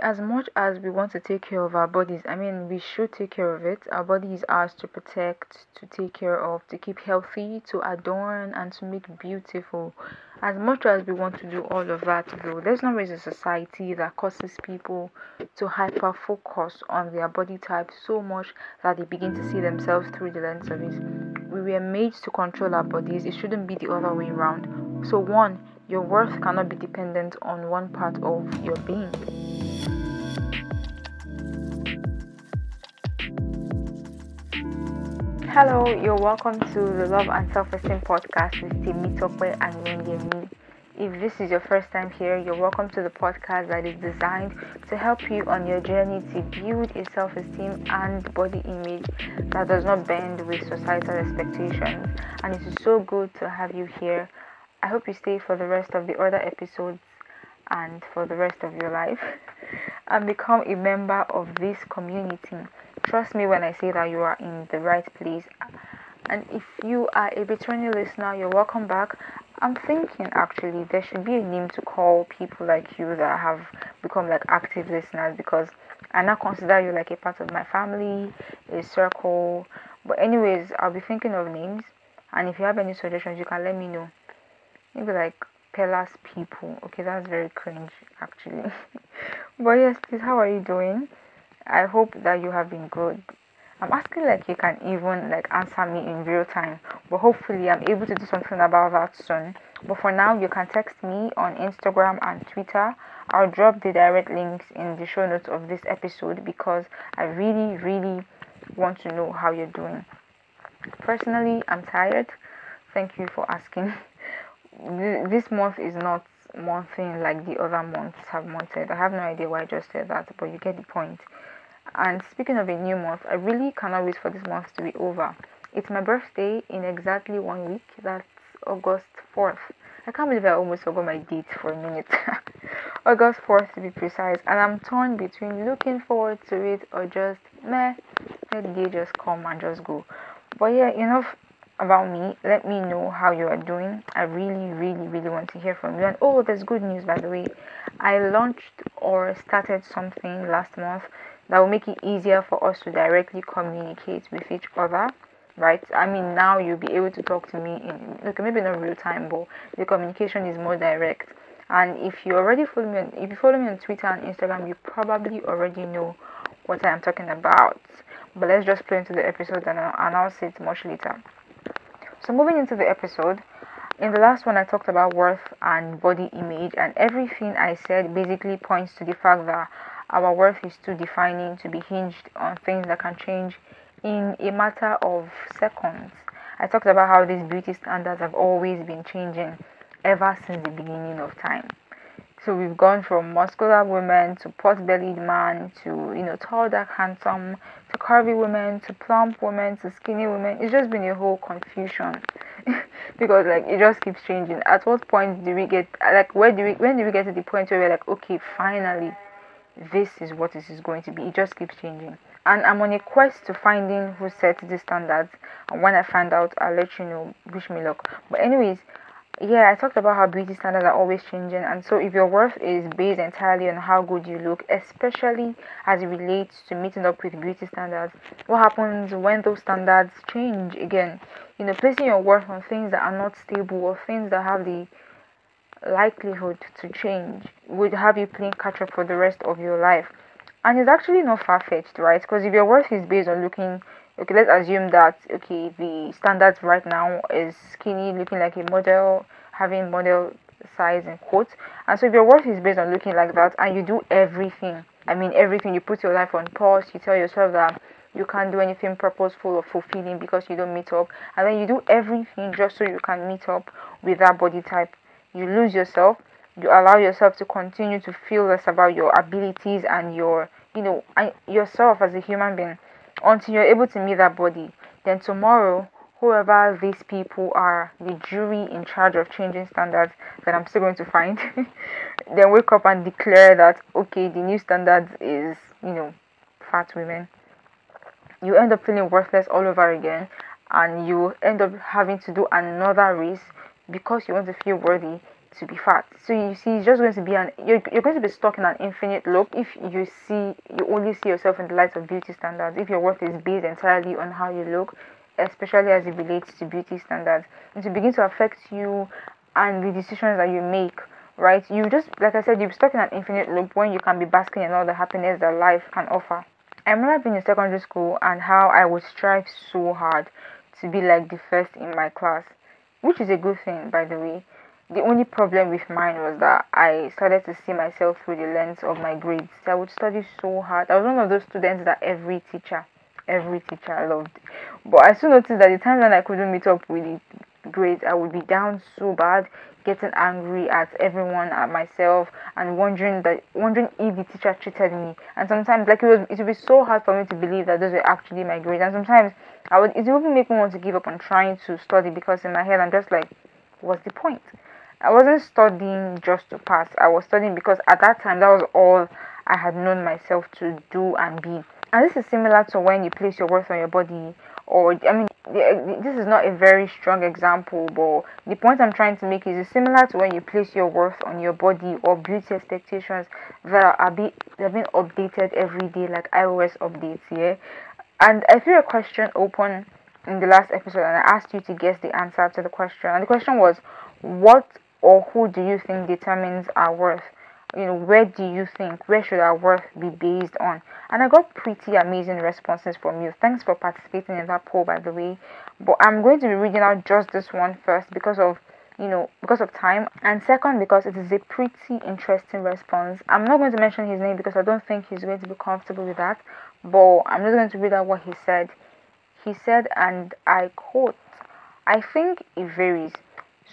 as much as we want to take care of our bodies, I mean, we should take care of it. Our body is ours to protect, to take care of, to keep healthy, to adorn, and to make beautiful. As much as we want to do all of that, though, there's no raise a society that causes people to hyper focus on their body type so much that they begin to see themselves through the lens of it. We were made to control our bodies, it shouldn't be the other way around. So, one, your worth cannot be dependent on one part of your being. Hello, you're welcome to the Love and Self Esteem podcast with Timmy Tokwe and Yemi. If this is your first time here, you're welcome to the podcast that is designed to help you on your journey to build a self esteem and body image that does not bend with societal expectations. And it is so good to have you here. I hope you stay for the rest of the other episodes and for the rest of your life and become a member of this community. Trust me when I say that you are in the right place. And if you are a returning listener, you're welcome back. I'm thinking actually there should be a name to call people like you that have become like active listeners because I now consider you like a part of my family, a circle. But anyways, I'll be thinking of names and if you have any suggestions you can let me know. Maybe like Pella's people. Okay, that's very cringe actually. but yes, please, how are you doing? I hope that you have been good. I'm asking like you can even like answer me in real time, but hopefully I'm able to do something about that soon. But for now, you can text me on Instagram and Twitter. I'll drop the direct links in the show notes of this episode because I really, really want to know how you're doing. Personally, I'm tired. Thank you for asking. this month is not one thing like the other months have wanted. I have no idea why I just said that, but you get the point. And speaking of a new month, I really cannot wait for this month to be over. It's my birthday in exactly one week. That's August 4th. I can't believe I almost forgot my date for a minute. August 4th to be precise. And I'm torn between looking forward to it or just meh, let the day just come and just go. But yeah, enough about me. Let me know how you are doing. I really, really, really want to hear from you. And oh, there's good news by the way. I launched or started something last month that will make it easier for us to directly communicate with each other right? I mean now you'll be able to talk to me in look maybe not real time but the communication is more direct. And if you already follow me on, if you follow me on twitter and instagram you probably already know what i'm talking about. But let's just play into the episode and i'll announce it much later. So moving into the episode in the last one i talked about worth and body image and everything i said basically points to the fact that our worth is too defining to be hinged on things that can change in a matter of seconds. I talked about how these beauty standards have always been changing ever since the beginning of time. So we've gone from muscular women to pot-bellied man to you know tall, dark, handsome to curvy women to plump women to skinny women. It's just been a whole confusion because like it just keeps changing. At what point do we get like where do we when do we get to the point where we're like okay finally this is what this is going to be. It just keeps changing. And I'm on a quest to finding who set these standards. And when I find out, I'll let you know. Wish me luck. But anyways, yeah, I talked about how beauty standards are always changing, and so if your worth is based entirely on how good you look, especially as it relates to meeting up with beauty standards, what happens when those standards change again? You know, placing your worth on things that are not stable or things that have the likelihood to change would have you playing catch up for the rest of your life. And it's actually not far fetched, right? Because if your worth is based on looking, okay, let's assume that, okay, the standards right now is skinny, looking like a model, having model size and quotes. And so if your worth is based on looking like that and you do everything, I mean, everything, you put your life on pause, you tell yourself that you can't do anything purposeful or fulfilling because you don't meet up, and then you do everything just so you can meet up with that body type you lose yourself you allow yourself to continue to feel less about your abilities and your you know yourself as a human being. Until you're able to meet that body. Then tomorrow whoever these people are the jury in charge of changing standards that i'm still going to find then wake up and declare that okay the new standards is you know fat women. You end up feeling worthless all over again and you end up having to do another race because you want to feel worthy to be fat. So you see, it's just going to be an you're, you're going to be stuck in an infinite loop if you see you only see yourself in the light of beauty standards. If your worth is based entirely on how you look, especially as it relates to beauty standards, it will begin to affect you and the decisions that you make. Right? You just like I said, you're stuck in an infinite loop when you can be basking in all the happiness that life can offer. I remember being in secondary school and how I would strive so hard to be like the first in my class, which is a good thing, by the way the only problem with mine was that I started to see myself through the lens of my grades. I would study so hard. I was one of those students that every teacher, every teacher loved. But I soon noticed that the times when I couldn't meet up with the grades, I would be down so bad, getting angry at everyone, at myself, and wondering that wondering if the teacher treated me. And sometimes, like it was, it would be so hard for me to believe that those were actually my grades. And sometimes, I would it would make me want to give up on trying to study because in my head I'm just like, what's the point? I wasn't studying just to pass. I was studying because at that time that was all I had known myself to do and be. And this is similar to when you place your worth on your body, or I mean, this is not a very strong example, but the point I'm trying to make is similar to when you place your worth on your body or beauty expectations that are be, they're being updated every day, like iOS updates. Yeah, and I threw a question open in the last episode, and I asked you to guess the answer to the question. And the question was, what or who do you think determines our worth? You know, where do you think, where should our worth be based on? And I got pretty amazing responses from you. Thanks for participating in that poll, by the way. But I'm going to be reading out just this one first because of you know, because of time, and second, because it is a pretty interesting response. I'm not going to mention his name because I don't think he's going to be comfortable with that, but I'm just going to read out what he said. He said, and I quote, I think it varies.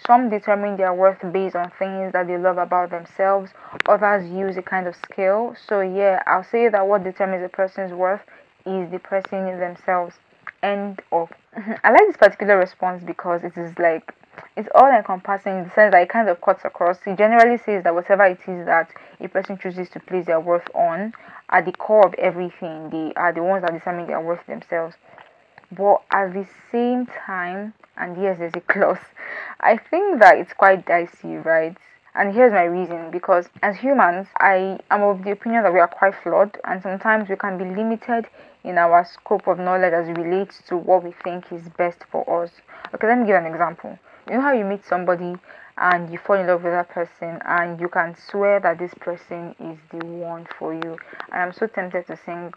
Some determine their worth based on things that they love about themselves, others use a kind of scale. So, yeah, I'll say that what determines a person's worth is the person themselves. End of. I like this particular response because it is like it's all encompassing in the sense that it kind of cuts across. It generally says that whatever it is that a person chooses to place their worth on, at the core of everything, they are the ones that determine their worth themselves. But at the same time, and yes, there's a clause, I think that it's quite dicey, right? And here's my reason because as humans, I am of the opinion that we are quite flawed, and sometimes we can be limited in our scope of knowledge as relates to what we think is best for us. Okay, let me give an example. You know how you meet somebody and you fall in love with that person, and you can swear that this person is the one for you. I am so tempted to sing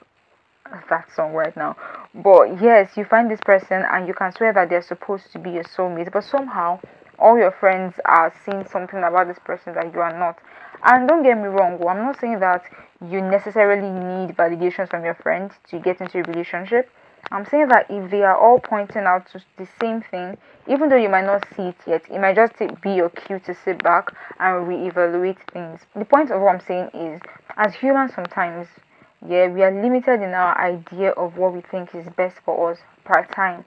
that song right now. But yes, you find this person and you can swear that they're supposed to be your soulmate, but somehow all your friends are seeing something about this person that you are not. And don't get me wrong, I'm not saying that you necessarily need validations from your friends to get into a relationship. I'm saying that if they are all pointing out to the same thing, even though you might not see it yet, it might just be your cue to sit back and reevaluate things. The point of what I'm saying is, as humans, sometimes yeah, we are limited in our idea of what we think is best for us part time.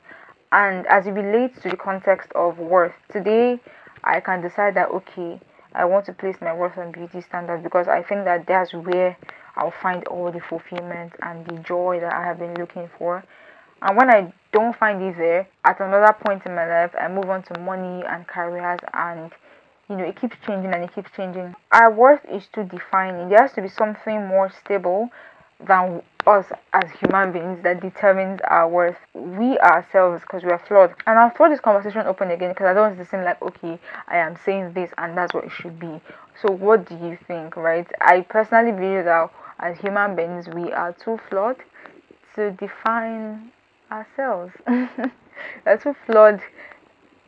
And as it relates to the context of worth, today I can decide that okay, I want to place my worth on beauty standards because I think that that's where I'll find all the fulfillment and the joy that I have been looking for. And when I don't find it there, at another point in my life, I move on to money and careers and you know it keeps changing and it keeps changing. Our worth is too defining. There has to be something more stable than us as human beings that determines our worth. We ourselves, because we are flawed. And I'll throw this conversation open again because I don't want to seem like, okay, I am saying this and that's what it should be. So, what do you think, right? I personally believe that as human beings, we are too flawed to define ourselves. we're too flawed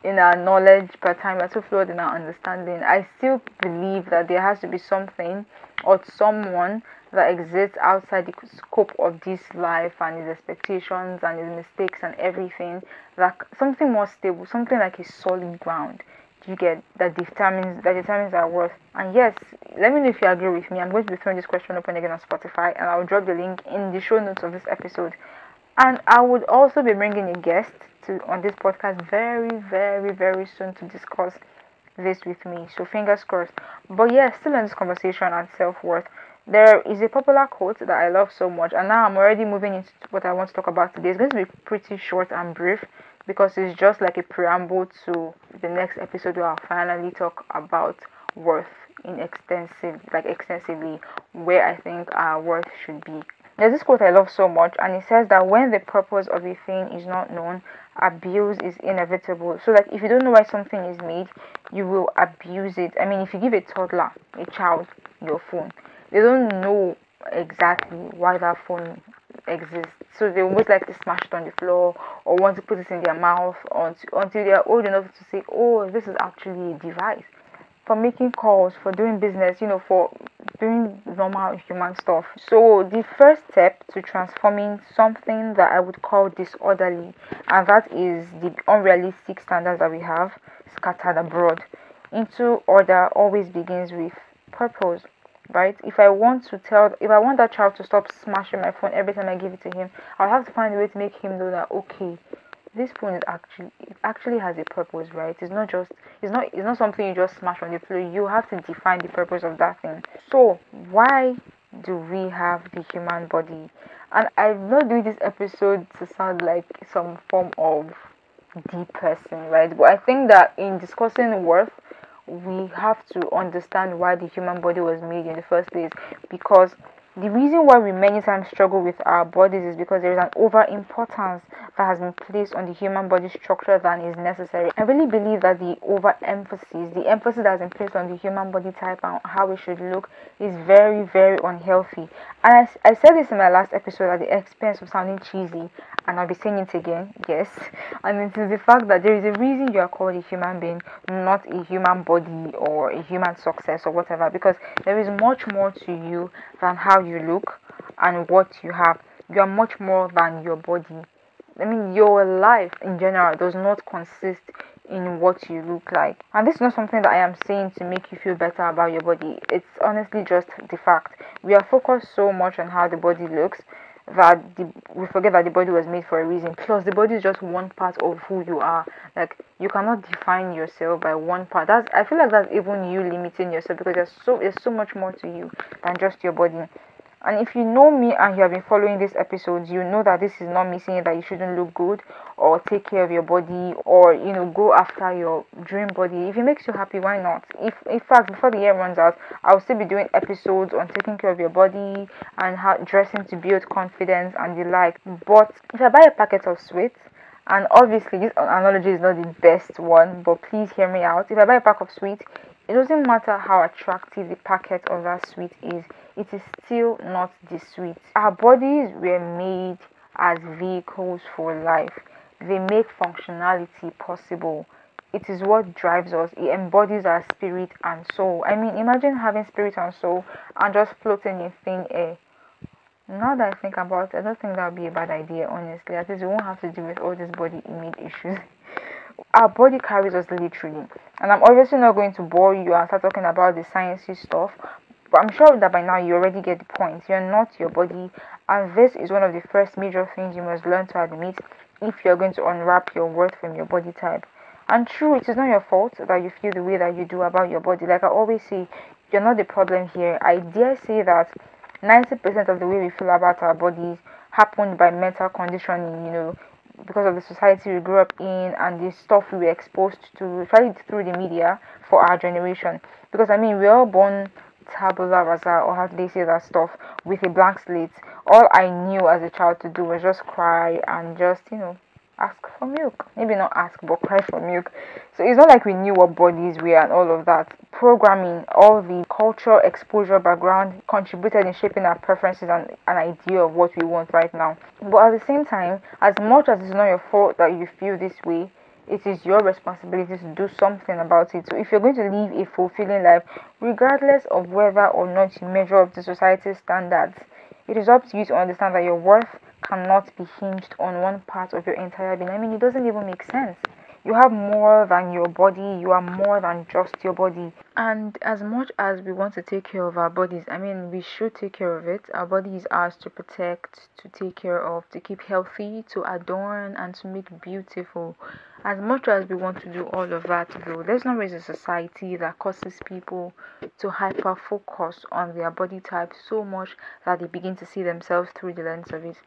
in our knowledge per time, we're too flawed in our understanding. I still believe that there has to be something or someone that exists outside the scope of this life and his expectations and his mistakes and everything like something more stable something like a solid ground. Do you get that determines that determines our worth? And yes let me know if you agree with me. I'm going to be throwing this question open again on spotify and i'll drop the link in the show notes of this episode. And i would also be bringing a guest to on this podcast very very very soon to discuss this with me. So fingers crossed. But yeah still in this conversation on self-worth there is a popular quote that I love so much, and now I'm already moving into what I want to talk about today. It's going to be pretty short and brief because it's just like a preamble to the next episode where I'll finally talk about worth in extensive like extensively where I think our worth should be. There's this quote I love so much, and it says that when the purpose of a thing is not known, abuse is inevitable. So, like, if you don't know why something is made, you will abuse it. I mean, if you give a toddler, a child, your phone, they don't know exactly why that phone exists. So they almost like to smash it on the floor or want to put it in their mouth until, until they are old enough to say, oh, this is actually a device. For making calls, for doing business, you know, for doing normal human stuff. So the first step to transforming something that I would call disorderly, and that is the unrealistic standards that we have scattered abroad, into order always begins with purpose right? If i want to tell if i want that child to stop smashing my phone every time i give it to him i'll have to find a way to make him know that okay this phone is actually it actually has a purpose right? It's not just it's not it's not something you just smash on the floor. You have to define the purpose of that thing. So why do we have the human body? And i'm not doing this episode to sound like some form of deep person right? But i think that in discussing worth we have to understand why the human body was made in the first place because the reason why we many times struggle with our bodies is because there is an over importance that has been placed on the human body structure than is necessary. I really believe that the overemphasis, the emphasis that has been placed on the human body type and how it should look is very, very unhealthy. And I, I said this in my last episode at the expense of sounding cheesy, and I'll be saying it again, yes. And it is the fact that there is a reason you are called a human being, not a human body or a human success or whatever, because there is much more to you than how you look and what you have. You are much more than your body. I mean, your life in general does not consist in what you look like. And this is not something that I am saying to make you feel better about your body. It's honestly just the fact. We are focused so much on how the body looks that the, we forget that the body was made for a reason. Plus, the body is just one part of who you are. Like you cannot define yourself by one part. That's I feel like that's even you limiting yourself because there's so there's so much more to you than just your body. And if you know me and you have been following these episodes, you know that this is not me saying that you shouldn't look good or take care of your body or you know go after your dream body. If it makes you happy, why not? If in fact before the year runs out, I'll still be doing episodes on taking care of your body and how dressing to build confidence and the like. But if I buy a packet of sweets and obviously this analogy is not the best one, but please hear me out. If I buy a pack of sweets, it doesn't matter how attractive the packet of that sweet is, it is still not the sweet. Our bodies were made as vehicles for life, they make functionality possible. It is what drives us, it embodies our spirit and soul. I mean, imagine having spirit and soul and just floating in thin air. Now that I think about it, I don't think that would be a bad idea, honestly. At least we won't have to deal with all these body image issues. our body carries us literally. And I'm obviously not going to bore you and start talking about the sciencey stuff, but I'm sure that by now you already get the point. You're not your body, and this is one of the first major things you must learn to admit if you're going to unwrap your worth from your body type. And true, it is not your fault that you feel the way that you do about your body. Like I always say, you're not the problem here. I dare say that 90% of the way we feel about our bodies happened by mental conditioning, you know, because of the society we grew up in and the stuff we were exposed to, especially through the media for our generation. Because I mean, we're all born tabula rasa, or how do they say that stuff, with a blank slate. All I knew as a child to do was just cry and just, you know, ask for milk. Maybe not ask, but cry for milk. So it's not like we knew what bodies were and all of that. Programming, all the cultural exposure background contributed in shaping our preferences and an idea of what we want right now. But at the same time, as much as it's not your fault that you feel this way, it is your responsibility to do something about it. So if you're going to live a fulfilling life, regardless of whether or not you measure up to society's standards, it is up to you to understand that your worth cannot be hinged on one part of your entire being. I mean, it doesn't even make sense. You have more than your body, you are more than just your body. And as much as we want to take care of our bodies, I mean, we should take care of it. Our body is ours to protect, to take care of, to keep healthy, to adorn, and to make beautiful. As much as we want to do all of that, though, there's no a society that causes people to hyper focus on their body type so much that they begin to see themselves through the lens of it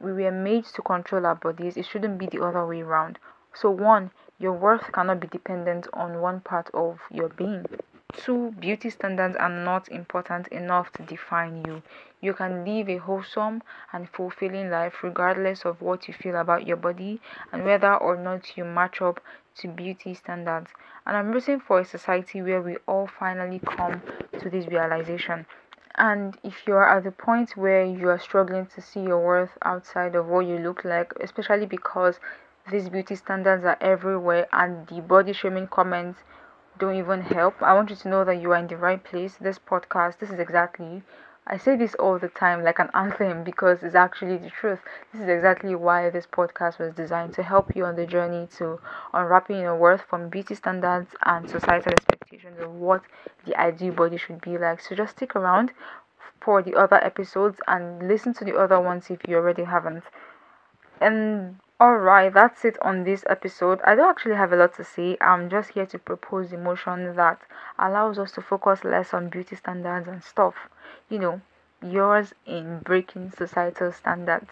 we were made to control our bodies, it shouldn't be the other way around. So, one, your worth cannot be dependent on one part of your being. Two, beauty standards are not important enough to define you. You can live a wholesome and fulfilling life regardless of what you feel about your body and whether or not you match up to beauty standards. And I'm rooting for a society where we all finally come to this realization. And if you are at the point where you are struggling to see your worth outside of what you look like, especially because these beauty standards are everywhere and the body shaming comments don't even help. I want you to know that you are in the right place. This podcast, this is exactly. I say this all the time like an anthem because it's actually the truth. This is exactly why this podcast was designed to help you on the journey to unwrapping your worth from beauty standards and societal expectations of what the ideal body should be like. So just stick around for the other episodes and listen to the other ones if you already haven't. And Alright, that's it on this episode. I don't actually have a lot to say. I'm just here to propose emotion that allows us to focus less on beauty standards and stuff. You know, yours in breaking societal standards.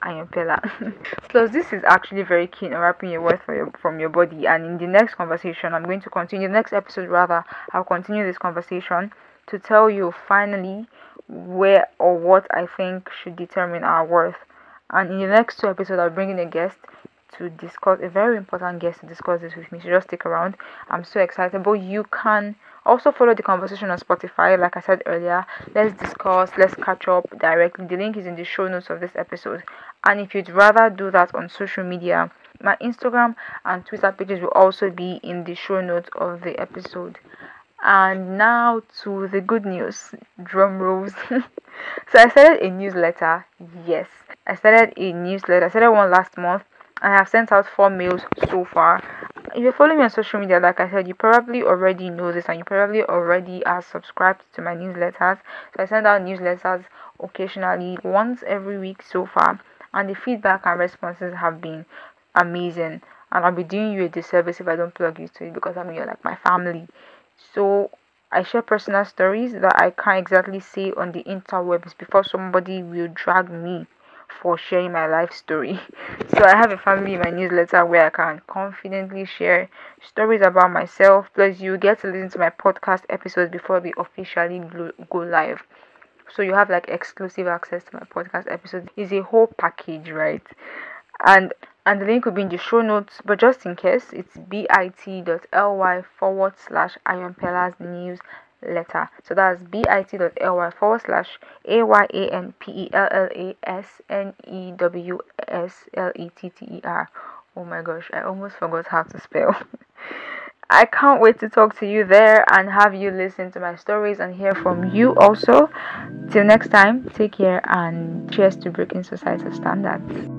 I am Pella. Plus, this is actually very keen on wrapping your worth your, from your body. And in the next conversation, I'm going to continue, the next episode rather, I'll continue this conversation to tell you finally where or what I think should determine our worth and in the next two episodes i'll bring in a guest to discuss a very important guest to discuss this with me so just stick around i'm so excited but you can also follow the conversation on spotify. Like i said earlier let's discuss let's catch up directly. The link is in the show notes of this episode. And if you'd rather do that on social media my instagram and twitter pages will also be in the show notes of the episode. And now to the good news drum rolls. So i started a newsletter. Yes I started a newsletter. I started one last month I have sent out four mails so far. If you're following me on social media, like I said, you probably already know this and you probably already are subscribed to my newsletters. So I send out newsletters occasionally, once every week so far, and the feedback and responses have been amazing. And I'll be doing you a disservice if I don't plug you to it because I mean you're like my family. So I share personal stories that I can't exactly say on the interwebs before somebody will drag me for sharing my life story. So I have a family in my newsletter where I can confidently share stories about myself. Plus, you get to listen to my podcast episodes before they officially go live. So you have like exclusive access to my podcast episodes. It's a whole package, right? And and the link will be in the show notes. But just in case, it's bit.ly forward slash Ayanpella's news letter. So that's bit.ly forward slash A Y A N P E L L A S N E W S L E T T E R. Oh my gosh, I almost forgot how to spell. I can't wait to talk to you there and have you listen to my stories and hear from you also. Till next time, take care and cheers to breaking societal standards.